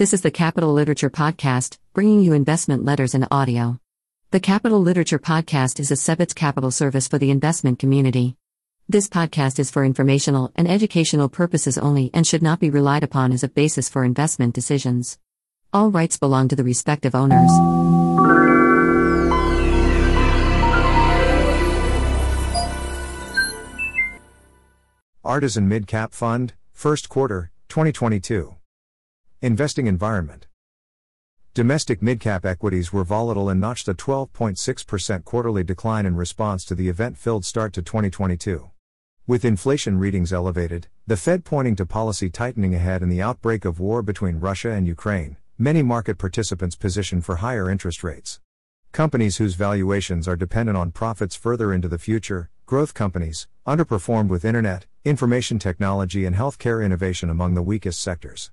This is the Capital Literature Podcast, bringing you investment letters in audio. The Capital Literature Podcast is a Sebitz Capital service for the investment community. This podcast is for informational and educational purposes only and should not be relied upon as a basis for investment decisions. All rights belong to the respective owners. Artisan Mid Cap Fund, First Quarter, 2022. Investing environment. Domestic midcap equities were volatile and notched a 12.6% quarterly decline in response to the event filled start to 2022. With inflation readings elevated, the Fed pointing to policy tightening ahead and the outbreak of war between Russia and Ukraine, many market participants positioned for higher interest rates. Companies whose valuations are dependent on profits further into the future, growth companies, underperformed with internet, information technology, and healthcare innovation among the weakest sectors.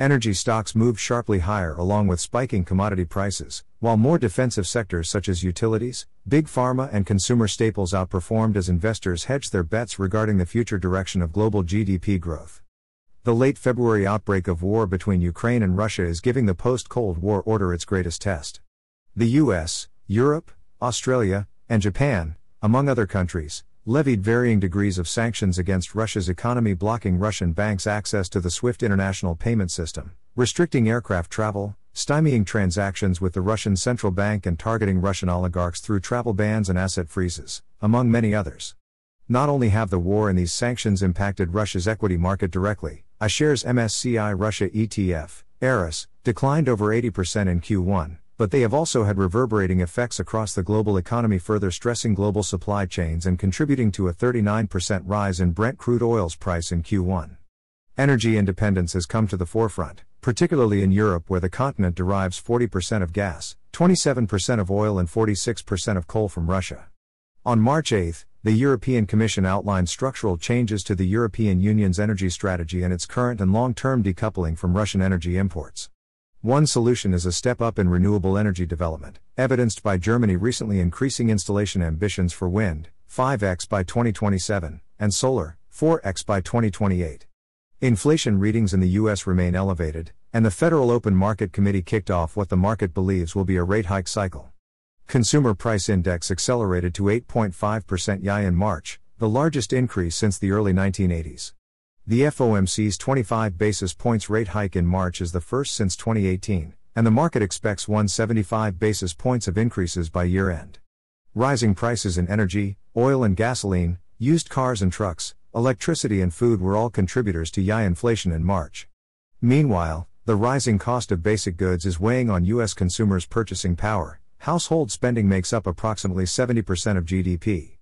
Energy stocks moved sharply higher along with spiking commodity prices, while more defensive sectors such as utilities, big pharma, and consumer staples outperformed as investors hedged their bets regarding the future direction of global GDP growth. The late February outbreak of war between Ukraine and Russia is giving the post Cold War order its greatest test. The US, Europe, Australia, and Japan, among other countries, levied varying degrees of sanctions against Russia's economy, blocking Russian banks' access to the SWIFT international payment system, restricting aircraft travel, stymieing transactions with the Russian central bank, and targeting Russian oligarchs through travel bans and asset freezes, among many others. Not only have the war and these sanctions impacted Russia's equity market directly, iShares MSCI Russia ETF, ERUS, declined over 80% in Q1, but they have also had reverberating effects across the global economy, further stressing global supply chains and contributing to a 39% rise in Brent crude oil's price in Q1. Energy independence has come to the forefront, particularly in Europe, where the continent derives 40% of gas, 27% of oil, and 46% of coal from Russia. On March 8, the European Commission outlined structural changes to the European Union's energy strategy and its current and long term decoupling from Russian energy imports. One solution is a step up in renewable energy development, evidenced by Germany recently increasing installation ambitions for wind, 5x by 2027, and solar, 4x by 2028. Inflation readings in the U.S. remain elevated, and the Federal Open Market Committee kicked off what the market believes will be a rate hike cycle. Consumer Price Index accelerated to 8.5% YI in March, the largest increase since the early 1980s. The FOMC's 25 basis points rate hike in March is the first since 2018, and the market expects 175 basis points of increases by year end. Rising prices in energy, oil and gasoline, used cars and trucks, electricity and food were all contributors to YI inflation in March. Meanwhile, the rising cost of basic goods is weighing on U.S. consumers' purchasing power. Household spending makes up approximately 70% of GDP.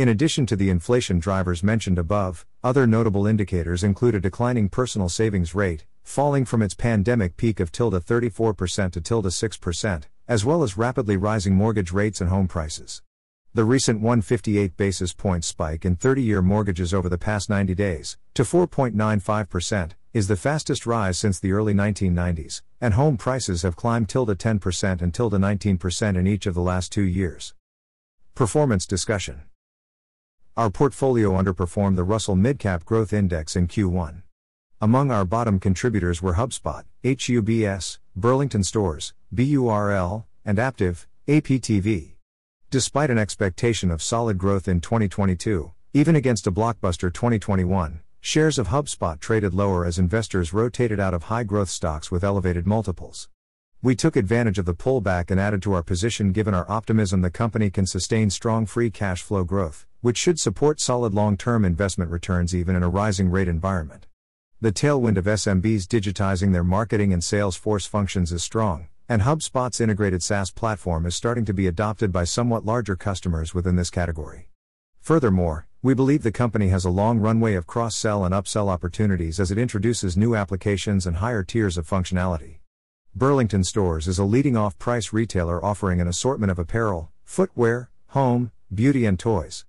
In addition to the inflation drivers mentioned above, other notable indicators include a declining personal savings rate, falling from its pandemic peak of tilde 34% to tilde 6%, as well as rapidly rising mortgage rates and home prices. The recent 158 basis point spike in 30 year mortgages over the past 90 days, to 4.95%, is the fastest rise since the early 1990s, and home prices have climbed tilde 10% and tilde 19% in each of the last two years. Performance discussion our portfolio underperformed the Russell Midcap Growth Index in Q1. Among our bottom contributors were HubSpot, HUBS, Burlington Stores, BURL, and Aptiv, APTV. Despite an expectation of solid growth in 2022, even against a blockbuster 2021, shares of HubSpot traded lower as investors rotated out of high growth stocks with elevated multiples. We took advantage of the pullback and added to our position given our optimism the company can sustain strong free cash flow growth, which should support solid long term investment returns even in a rising rate environment. The tailwind of SMBs digitizing their marketing and sales force functions is strong, and HubSpot's integrated SaaS platform is starting to be adopted by somewhat larger customers within this category. Furthermore, we believe the company has a long runway of cross sell and upsell opportunities as it introduces new applications and higher tiers of functionality. Burlington Stores is a leading off price retailer offering an assortment of apparel, footwear, home, beauty, and toys.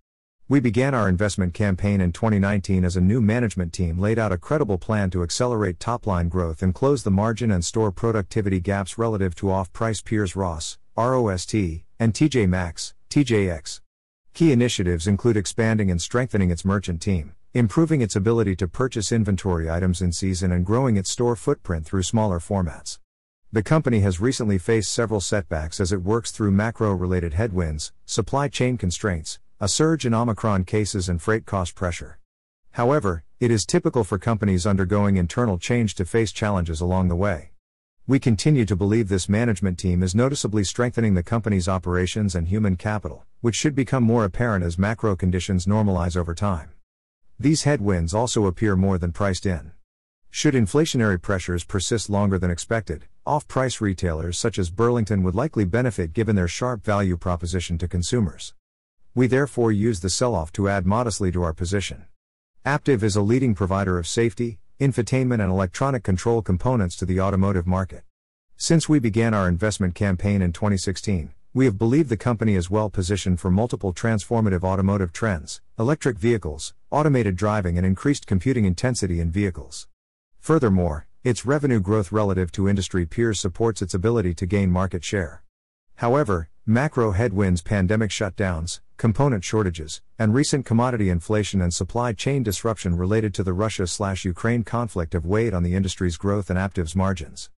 We began our investment campaign in 2019 as a new management team laid out a credible plan to accelerate top line growth and close the margin and store productivity gaps relative to off price peers Ross, ROST, and TJ Maxx, TJX. Key initiatives include expanding and strengthening its merchant team, improving its ability to purchase inventory items in season and growing its store footprint through smaller formats. The company has recently faced several setbacks as it works through macro related headwinds, supply chain constraints, a surge in Omicron cases, and freight cost pressure. However, it is typical for companies undergoing internal change to face challenges along the way. We continue to believe this management team is noticeably strengthening the company's operations and human capital, which should become more apparent as macro conditions normalize over time. These headwinds also appear more than priced in. Should inflationary pressures persist longer than expected, off price retailers such as Burlington would likely benefit given their sharp value proposition to consumers. We therefore use the sell off to add modestly to our position. Aptiv is a leading provider of safety, infotainment, and electronic control components to the automotive market. Since we began our investment campaign in 2016, we have believed the company is well positioned for multiple transformative automotive trends electric vehicles, automated driving, and increased computing intensity in vehicles. Furthermore, its revenue growth relative to industry peers supports its ability to gain market share. However, macro headwinds, pandemic shutdowns, component shortages, and recent commodity inflation and supply chain disruption related to the Russia-Ukraine conflict have weighed on the industry's growth and Aptiv's margins.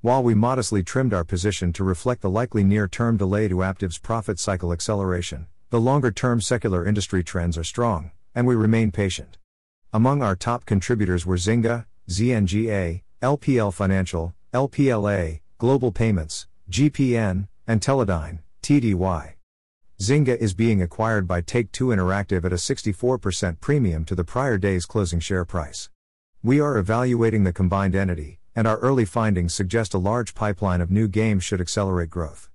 While we modestly trimmed our position to reflect the likely near-term delay to Aptiv's profit cycle acceleration, the longer-term secular industry trends are strong, and we remain patient. Among our top contributors were Zynga, ZNGA, LPL Financial, LPLA, Global Payments, GPN, and Teledyne, TDY. Zynga is being acquired by Take Two Interactive at a 64% premium to the prior day's closing share price. We are evaluating the combined entity, and our early findings suggest a large pipeline of new games should accelerate growth.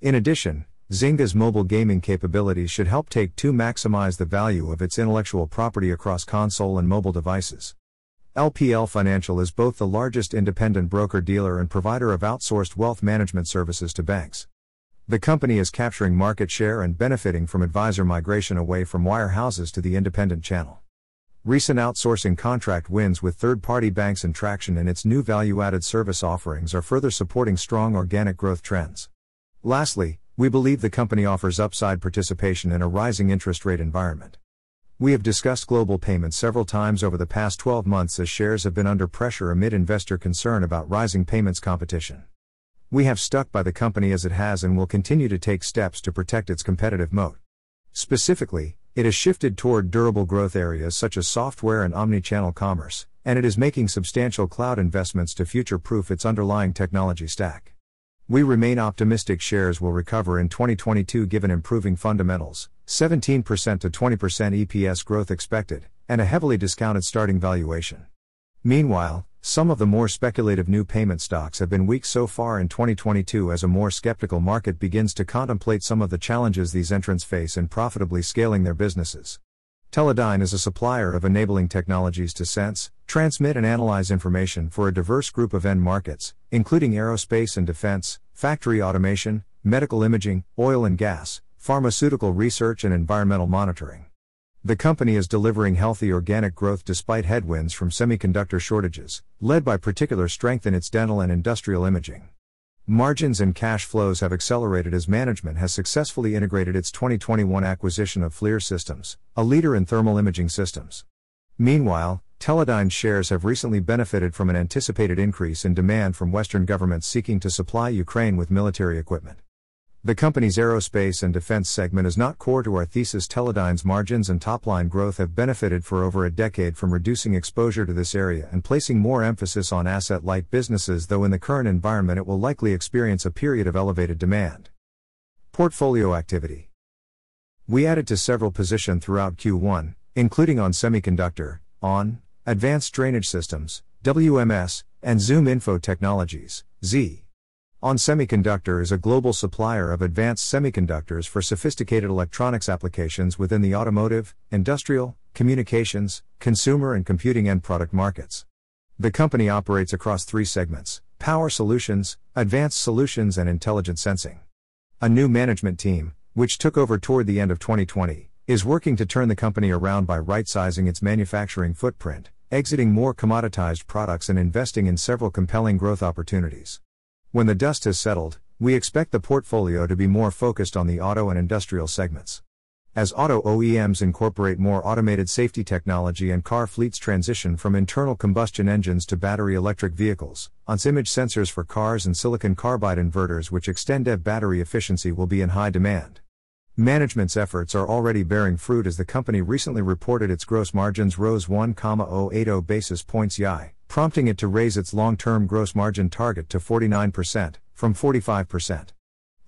In addition, Zynga's mobile gaming capabilities should help Take Two maximize the value of its intellectual property across console and mobile devices. LPL Financial is both the largest independent broker dealer and provider of outsourced wealth management services to banks. The company is capturing market share and benefiting from advisor migration away from wirehouses to the independent channel. Recent outsourcing contract wins with third party banks and traction in its new value added service offerings are further supporting strong organic growth trends. Lastly, we believe the company offers upside participation in a rising interest rate environment. We have discussed global payments several times over the past 12 months as shares have been under pressure amid investor concern about rising payments competition. We have stuck by the company as it has and will continue to take steps to protect its competitive moat. Specifically, it has shifted toward durable growth areas such as software and omni-channel commerce, and it is making substantial cloud investments to future-proof its underlying technology stack. We remain optimistic shares will recover in 2022 given improving fundamentals, 17% to 20% EPS growth expected, and a heavily discounted starting valuation. Meanwhile, some of the more speculative new payment stocks have been weak so far in 2022 as a more skeptical market begins to contemplate some of the challenges these entrants face in profitably scaling their businesses. Teledyne is a supplier of enabling technologies to sense, transmit, and analyze information for a diverse group of end markets, including aerospace and defense, factory automation, medical imaging, oil and gas, pharmaceutical research, and environmental monitoring. The company is delivering healthy organic growth despite headwinds from semiconductor shortages, led by particular strength in its dental and industrial imaging. Margins and cash flows have accelerated as management has successfully integrated its 2021 acquisition of FLIR Systems, a leader in thermal imaging systems. Meanwhile, Teledyne shares have recently benefited from an anticipated increase in demand from Western governments seeking to supply Ukraine with military equipment. The company's aerospace and defense segment is not core to our thesis. Teledyne's margins and top line growth have benefited for over a decade from reducing exposure to this area and placing more emphasis on asset light businesses, though in the current environment it will likely experience a period of elevated demand. Portfolio activity We added to several positions throughout Q1, including on semiconductor, on advanced drainage systems, WMS, and Zoom Info Technologies, Z. ON Semiconductor is a global supplier of advanced semiconductors for sophisticated electronics applications within the automotive, industrial, communications, consumer, and computing end product markets. The company operates across three segments Power Solutions, Advanced Solutions, and Intelligent Sensing. A new management team, which took over toward the end of 2020, is working to turn the company around by right sizing its manufacturing footprint, exiting more commoditized products, and investing in several compelling growth opportunities. When the dust has settled, we expect the portfolio to be more focused on the auto and industrial segments. As auto OEMs incorporate more automated safety technology and car fleets transition from internal combustion engines to battery electric vehicles, ONS image sensors for cars and silicon carbide inverters which extend EV battery efficiency will be in high demand. Management's efforts are already bearing fruit as the company recently reported its gross margins rose 1,080 basis points YI, prompting it to raise its long term gross margin target to 49%, from 45%.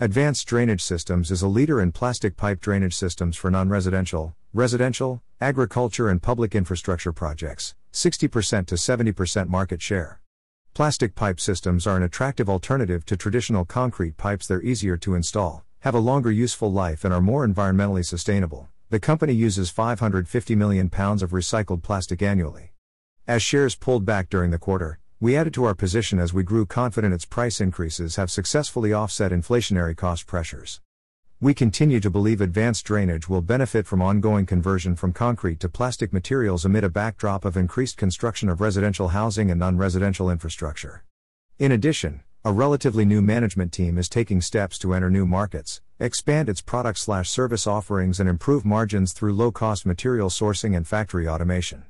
Advanced Drainage Systems is a leader in plastic pipe drainage systems for non residential, residential, agriculture, and public infrastructure projects, 60% to 70% market share. Plastic pipe systems are an attractive alternative to traditional concrete pipes, they're easier to install, have a longer useful life, and are more environmentally sustainable. The company uses 550 million pounds of recycled plastic annually. As shares pulled back during the quarter, we added to our position as we grew confident its price increases have successfully offset inflationary cost pressures. We continue to believe advanced drainage will benefit from ongoing conversion from concrete to plastic materials amid a backdrop of increased construction of residential housing and non residential infrastructure. In addition, a relatively new management team is taking steps to enter new markets, expand its product slash service offerings and improve margins through low-cost material sourcing and factory automation.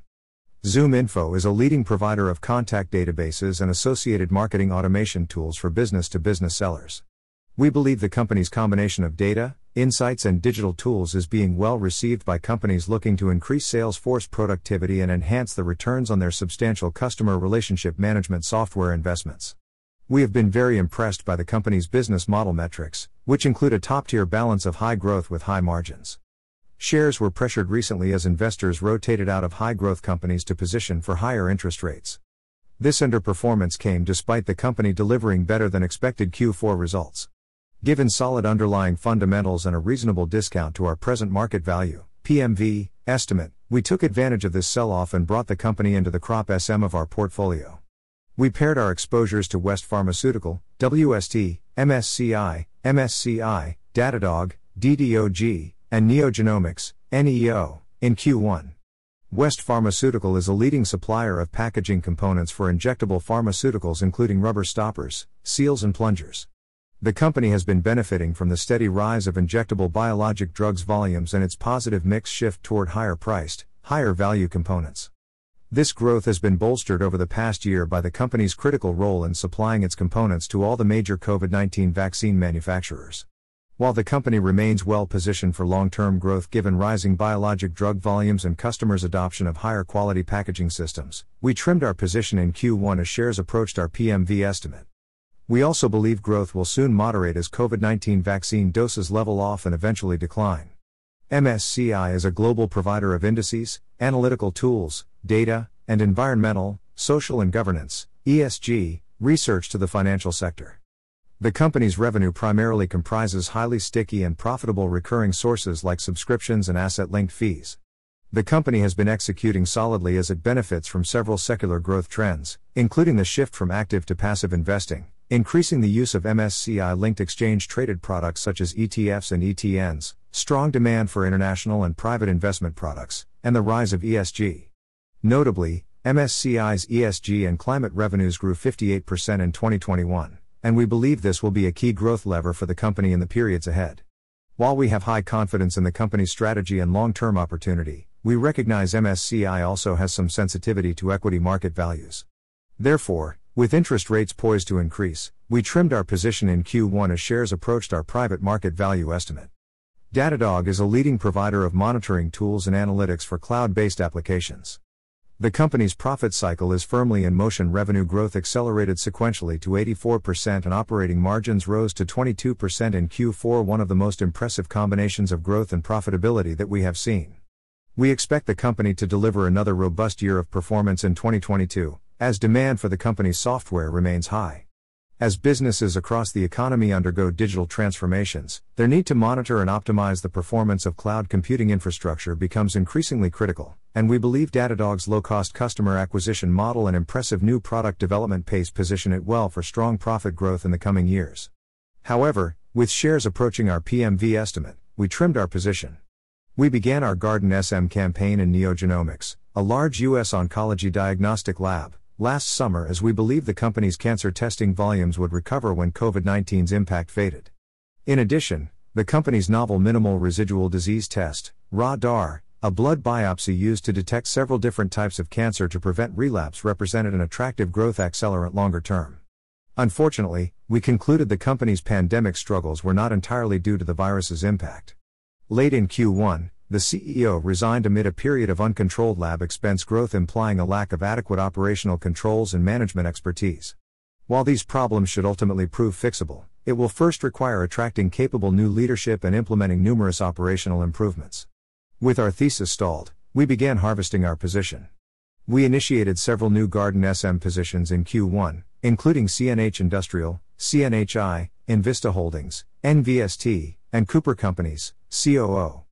ZoomInfo is a leading provider of contact databases and associated marketing automation tools for business to business sellers. We believe the company's combination of data, insights, and digital tools is being well received by companies looking to increase sales force productivity and enhance the returns on their substantial customer relationship management software investments. We have been very impressed by the company's business model metrics, which include a top tier balance of high growth with high margins. Shares were pressured recently as investors rotated out of high growth companies to position for higher interest rates. This underperformance came despite the company delivering better than expected Q4 results. Given solid underlying fundamentals and a reasonable discount to our present market value, PMV, estimate, we took advantage of this sell off and brought the company into the crop SM of our portfolio. We pared our exposures to West Pharmaceutical, WST, MSCI, MSCI, Datadog, DDOG, and Neogenomics, NEO, in Q1. West Pharmaceutical is a leading supplier of packaging components for injectable pharmaceuticals, including rubber stoppers, seals, and plungers. The company has been benefiting from the steady rise of injectable biologic drugs volumes and its positive mix shift toward higher priced, higher value components. This growth has been bolstered over the past year by the company's critical role in supplying its components to all the major COVID 19 vaccine manufacturers. While the company remains well positioned for long term growth given rising biologic drug volumes and customers' adoption of higher quality packaging systems, we trimmed our position in Q1 as shares approached our PMV estimate. We also believe growth will soon moderate as COVID 19 vaccine doses level off and eventually decline. MSCI is a global provider of indices, analytical tools, data, and environmental, social, and governance ESG, research to the financial sector. The company's revenue primarily comprises highly sticky and profitable recurring sources like subscriptions and asset linked fees. The company has been executing solidly as it benefits from several secular growth trends, including the shift from active to passive investing, increasing the use of MSCI linked exchange traded products such as ETFs and ETNs, strong demand for international and private investment products, and the rise of ESG. Notably, MSCI's ESG and climate revenues grew 58% in 2021 and we believe this will be a key growth lever for the company in the periods ahead. While we have high confidence in the company's strategy and long term opportunity, we recognize MSCI also has some sensitivity to equity market values. Therefore, with interest rates poised to increase, we trimmed our position in Q1 as shares approached our private market value estimate. Datadog is a leading provider of monitoring tools and analytics for cloud based applications. The company's profit cycle is firmly in motion. Revenue growth accelerated sequentially to 84% and operating margins rose to 22% in Q4, one of the most impressive combinations of growth and profitability that we have seen. We expect the company to deliver another robust year of performance in 2022, as demand for the company's software remains high. As businesses across the economy undergo digital transformations, their need to monitor and optimize the performance of cloud computing infrastructure becomes increasingly critical, and we believe Datadog's low cost customer acquisition model and impressive new product development pace position it well for strong profit growth in the coming years. However, with shares approaching our PMV estimate, we trimmed our position. We began our Garden SM campaign in Neogenomics, a large U.S. oncology diagnostic lab last summer as we believed the company's cancer testing volumes would recover when COVID 19's impact faded. In addition, the company's novel minimal residual disease test, RADAR, a blood biopsy used to detect several different types of cancer to prevent relapse, represented an attractive growth accelerant longer term. Unfortunately, we concluded the company's pandemic struggles were not entirely due to the virus's impact. Late in Q1, the CEO resigned amid a period of uncontrolled lab expense growth, implying a lack of adequate operational controls and management expertise. While these problems should ultimately prove fixable, it will first require attracting capable new leadership and implementing numerous operational improvements. With our thesis stalled, we began harvesting our position. We initiated several new Garden SM positions in Q1, including CNH Industrial, CNHI, Envista Holdings, NVST, and Cooper Companies, COO.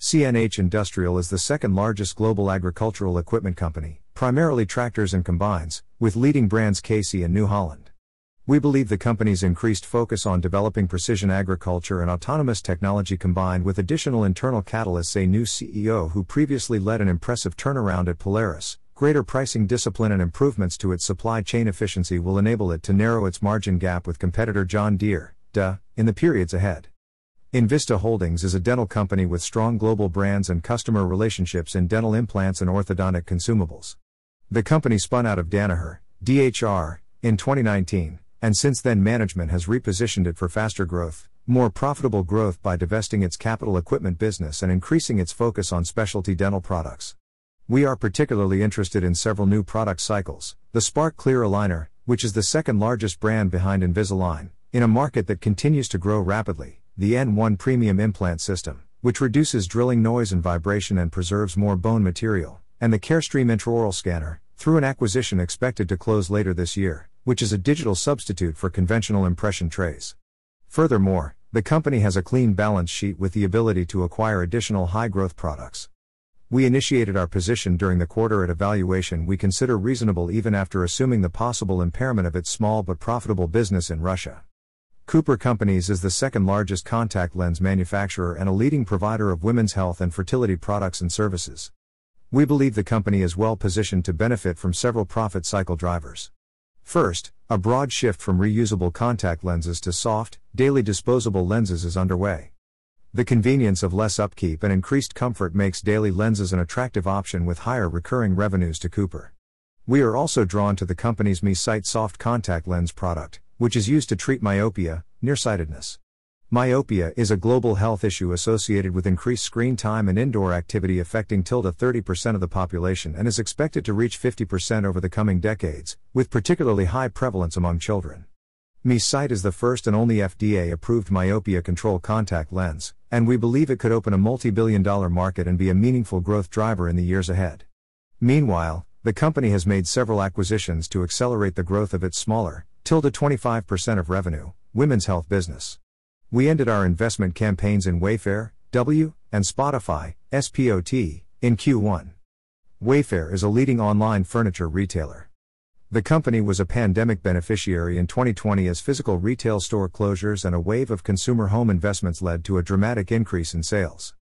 CNH Industrial is the second largest global agricultural equipment company, primarily tractors and combines, with leading brands Casey and New Holland. We believe the company's increased focus on developing precision agriculture and autonomous technology combined with additional internal catalysts, a new CEO who previously led an impressive turnaround at Polaris, greater pricing discipline, and improvements to its supply chain efficiency will enable it to narrow its margin gap with competitor John Deere, DA, in the periods ahead. Envista Holdings is a dental company with strong global brands and customer relationships in dental implants and orthodontic consumables. The company spun out of Danaher, DHR, in 2019, and since then management has repositioned it for faster growth, more profitable growth by divesting its capital equipment business and increasing its focus on specialty dental products. We are particularly interested in several new product cycles the Spark Clear Aligner, which is the second largest brand behind Invisalign, in a market that continues to grow rapidly the N1 Premium Implant System, which reduces drilling noise and vibration and preserves more bone material, and the CareStream Intraoral Scanner, through an acquisition expected to close later this year, which is a digital substitute for conventional impression trays. Furthermore, the company has a clean balance sheet with the ability to acquire additional high growth products. We initiated our position during the quarter at a valuation we consider reasonable even after assuming the possible impairment of its small but profitable business in Russia. Cooper Companies is the second largest contact lens manufacturer and a leading provider of women's health and fertility products and services. We believe the company is well positioned to benefit from several profit cycle drivers. First, a broad shift from reusable contact lenses to soft, daily disposable lenses is underway. The convenience of less upkeep and increased comfort makes daily lenses an attractive option with higher recurring revenues to Cooper. We are also drawn to the company's MiSight soft contact lens product, which is used to treat myopia, nearsightedness. Myopia is a global health issue associated with increased screen time and indoor activity affecting tilde 30% of the population and is expected to reach 50% over the coming decades, with particularly high prevalence among children. MiSight is the first and only FDA approved myopia control contact lens, and we believe it could open a multi billion dollar market and be a meaningful growth driver in the years ahead. Meanwhile, the company has made several acquisitions to accelerate the growth of its smaller, tilde 25% of revenue, women's health business. We ended our investment campaigns in Wayfair, W, and Spotify, SPOT, in Q1. Wayfair is a leading online furniture retailer. The company was a pandemic beneficiary in 2020 as physical retail store closures and a wave of consumer home investments led to a dramatic increase in sales.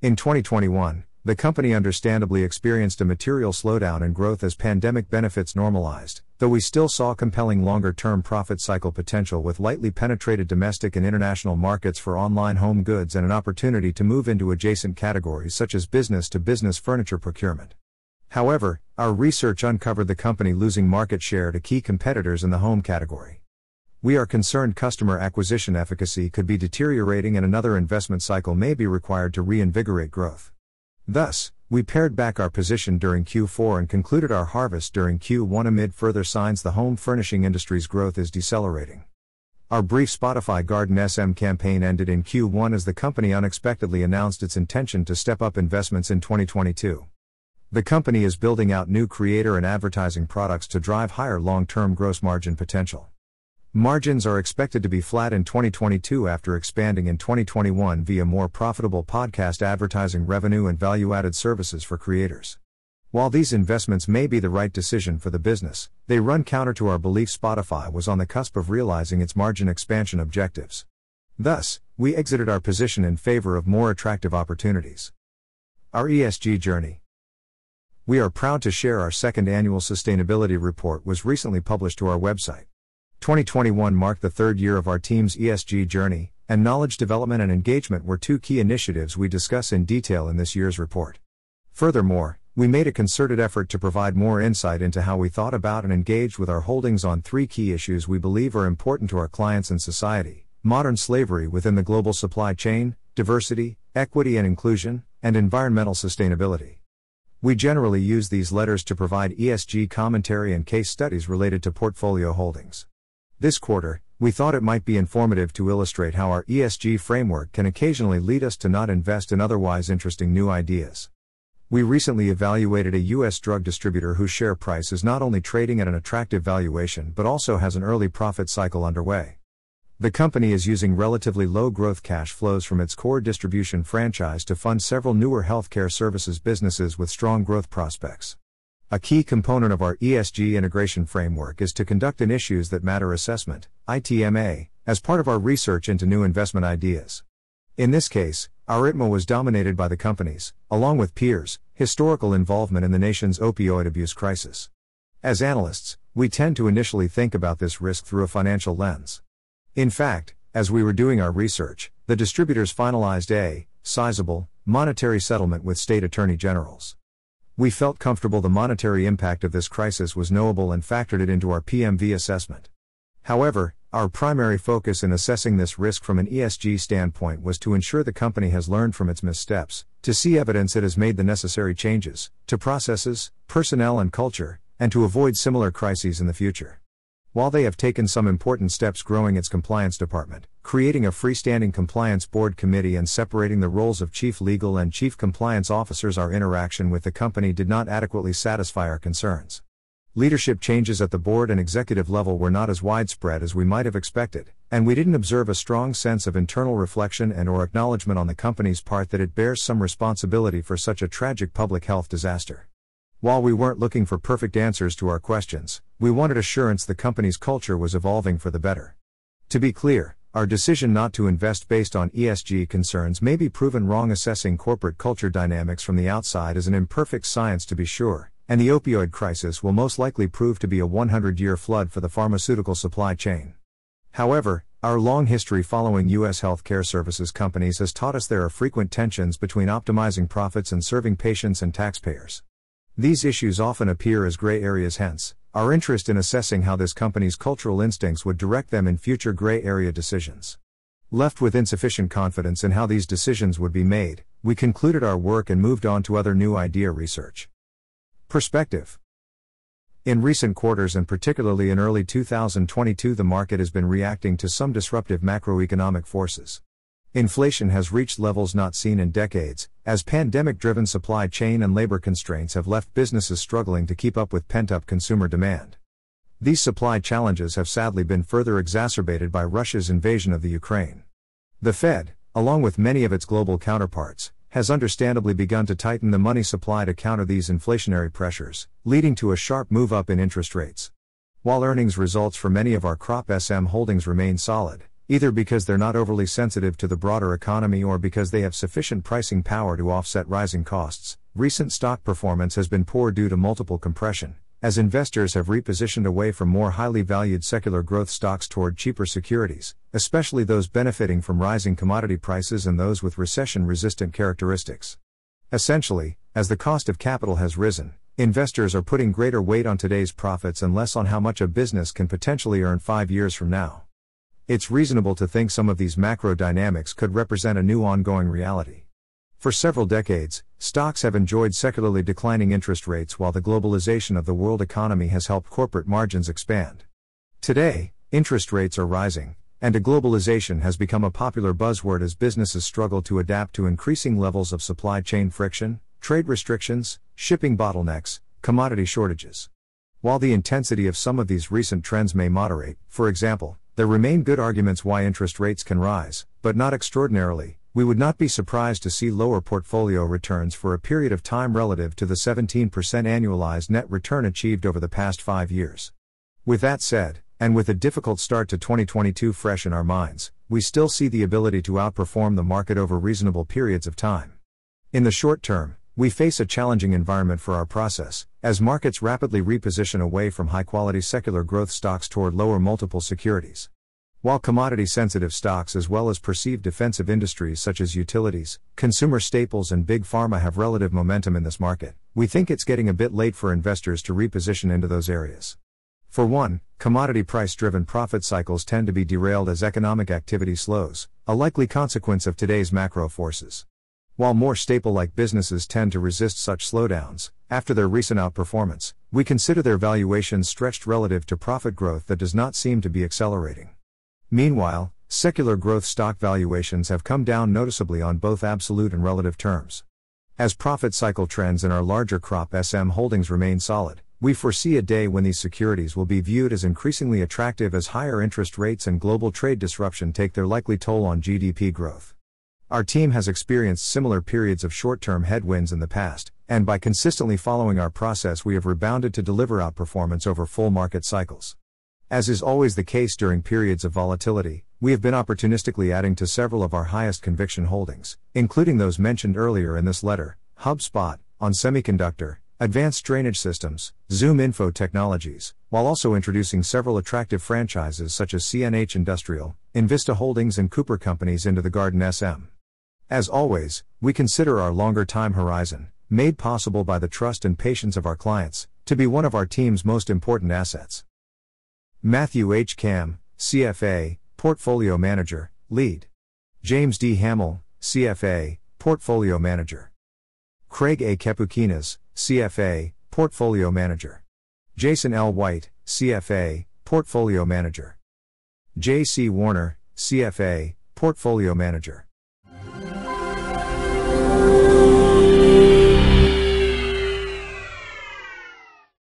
In 2021, the company understandably experienced a material slowdown in growth as pandemic benefits normalized, though we still saw compelling longer term profit cycle potential with lightly penetrated domestic and international markets for online home goods and an opportunity to move into adjacent categories such as business to business furniture procurement. However, our research uncovered the company losing market share to key competitors in the home category. We are concerned customer acquisition efficacy could be deteriorating and another investment cycle may be required to reinvigorate growth. Thus, we pared back our position during Q4 and concluded our harvest during Q1 amid further signs the home furnishing industry's growth is decelerating. Our brief Spotify Garden SM campaign ended in Q1 as the company unexpectedly announced its intention to step up investments in 2022. The company is building out new creator and advertising products to drive higher long term gross margin potential. Margins are expected to be flat in 2022 after expanding in 2021 via more profitable podcast advertising revenue and value added services for creators. While these investments may be the right decision for the business, they run counter to our belief Spotify was on the cusp of realizing its margin expansion objectives. Thus, we exited our position in favor of more attractive opportunities. Our ESG journey. We are proud to share our second annual sustainability report was recently published to our website. 2021 marked the third year of our team's ESG journey, and knowledge development and engagement were two key initiatives we discuss in detail in this year's report. Furthermore, we made a concerted effort to provide more insight into how we thought about and engaged with our holdings on three key issues we believe are important to our clients and society modern slavery within the global supply chain, diversity, equity and inclusion, and environmental sustainability. We generally use these letters to provide ESG commentary and case studies related to portfolio holdings. This quarter, we thought it might be informative to illustrate how our ESG framework can occasionally lead us to not invest in otherwise interesting new ideas. We recently evaluated a U.S. drug distributor whose share price is not only trading at an attractive valuation but also has an early profit cycle underway. The company is using relatively low growth cash flows from its core distribution franchise to fund several newer healthcare services businesses with strong growth prospects. A key component of our ESG integration framework is to conduct an Issues That Matter assessment, ITMA, as part of our research into new investment ideas. In this case, our ITMA was dominated by the company's, along with peers, historical involvement in the nation's opioid abuse crisis. As analysts, we tend to initially think about this risk through a financial lens. In fact, as we were doing our research, the distributors finalized a sizable monetary settlement with state attorney generals. We felt comfortable the monetary impact of this crisis was knowable and factored it into our PMV assessment. However, our primary focus in assessing this risk from an ESG standpoint was to ensure the company has learned from its missteps, to see evidence it has made the necessary changes, to processes, personnel, and culture, and to avoid similar crises in the future. While they have taken some important steps growing its compliance department, creating a freestanding compliance board committee, and separating the roles of chief legal and chief compliance officers, our interaction with the company did not adequately satisfy our concerns. Leadership changes at the board and executive level were not as widespread as we might have expected, and we didn't observe a strong sense of internal reflection and or acknowledgement on the company's part that it bears some responsibility for such a tragic public health disaster. While we weren't looking for perfect answers to our questions, we wanted assurance the company's culture was evolving for the better. To be clear, our decision not to invest based on ESG concerns may be proven wrong. Assessing corporate culture dynamics from the outside is an imperfect science to be sure, and the opioid crisis will most likely prove to be a 100 year flood for the pharmaceutical supply chain. However, our long history following U.S. healthcare services companies has taught us there are frequent tensions between optimizing profits and serving patients and taxpayers. These issues often appear as gray areas, hence, our interest in assessing how this company's cultural instincts would direct them in future gray area decisions. Left with insufficient confidence in how these decisions would be made, we concluded our work and moved on to other new idea research. Perspective In recent quarters and particularly in early 2022, the market has been reacting to some disruptive macroeconomic forces. Inflation has reached levels not seen in decades, as pandemic driven supply chain and labor constraints have left businesses struggling to keep up with pent up consumer demand. These supply challenges have sadly been further exacerbated by Russia's invasion of the Ukraine. The Fed, along with many of its global counterparts, has understandably begun to tighten the money supply to counter these inflationary pressures, leading to a sharp move up in interest rates. While earnings results for many of our crop SM holdings remain solid, either because they're not overly sensitive to the broader economy or because they have sufficient pricing power to offset rising costs, recent stock performance has been poor due to multiple compression, as investors have repositioned away from more highly valued secular growth stocks toward cheaper securities, especially those benefiting from rising commodity prices and those with recession resistant characteristics. Essentially, as the cost of capital has risen, investors are putting greater weight on today's profits and less on how much a business can potentially earn five years from now. It's reasonable to think some of these macro dynamics could represent a new ongoing reality. For several decades, stocks have enjoyed secularly declining interest rates while the globalization of the world economy has helped corporate margins expand. Today, interest rates are rising, and globalization has become a popular buzzword as businesses struggle to adapt to increasing levels of supply chain friction, trade restrictions, shipping bottlenecks, commodity shortages. While the intensity of some of these recent trends may moderate, for example, there remain good arguments why interest rates can rise, but not extraordinarily, we would not be surprised to see lower portfolio returns for a period of time relative to the 17% annualized net return achieved over the past five years. With that said, and with a difficult start to 2022 fresh in our minds, we still see the ability to outperform the market over reasonable periods of time. In the short term, we face a challenging environment for our process, as markets rapidly reposition away from high quality secular growth stocks toward lower multiple securities. While commodity sensitive stocks as well as perceived defensive industries such as utilities, consumer staples, and big pharma have relative momentum in this market, we think it's getting a bit late for investors to reposition into those areas. For one, commodity price driven profit cycles tend to be derailed as economic activity slows, a likely consequence of today's macro forces. While more staple like businesses tend to resist such slowdowns, after their recent outperformance, we consider their valuations stretched relative to profit growth that does not seem to be accelerating. Meanwhile, secular growth stock valuations have come down noticeably on both absolute and relative terms. As profit cycle trends in our larger crop SM holdings remain solid, we foresee a day when these securities will be viewed as increasingly attractive as higher interest rates and global trade disruption take their likely toll on GDP growth. Our team has experienced similar periods of short term headwinds in the past, and by consistently following our process, we have rebounded to deliver outperformance over full market cycles. As is always the case during periods of volatility, we have been opportunistically adding to several of our highest conviction holdings, including those mentioned earlier in this letter HubSpot, on semiconductor, advanced drainage systems, Zoom Info Technologies, while also introducing several attractive franchises such as CNH Industrial, Envista Holdings, and Cooper Companies into the Garden SM. As always, we consider our longer time horizon, made possible by the trust and patience of our clients, to be one of our team's most important assets. Matthew H. Kamm, CFA, Portfolio Manager, Lead. James D. Hamel, CFA, Portfolio Manager. Craig A. Cepukenas, CFA, Portfolio Manager. Jason L. White, CFA, Portfolio Manager. Jay C. Warner, CFA, Portfolio Manager.